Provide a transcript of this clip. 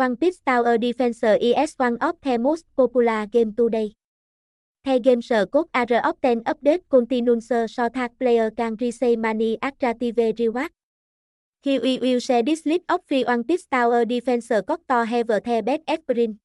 One Piece Tower Defense is one of the most popular game today. The game code are often update continuous so that player can receive many attractive rewards. khi we will share this list of free One Piece Tower Defense code to have the best experience.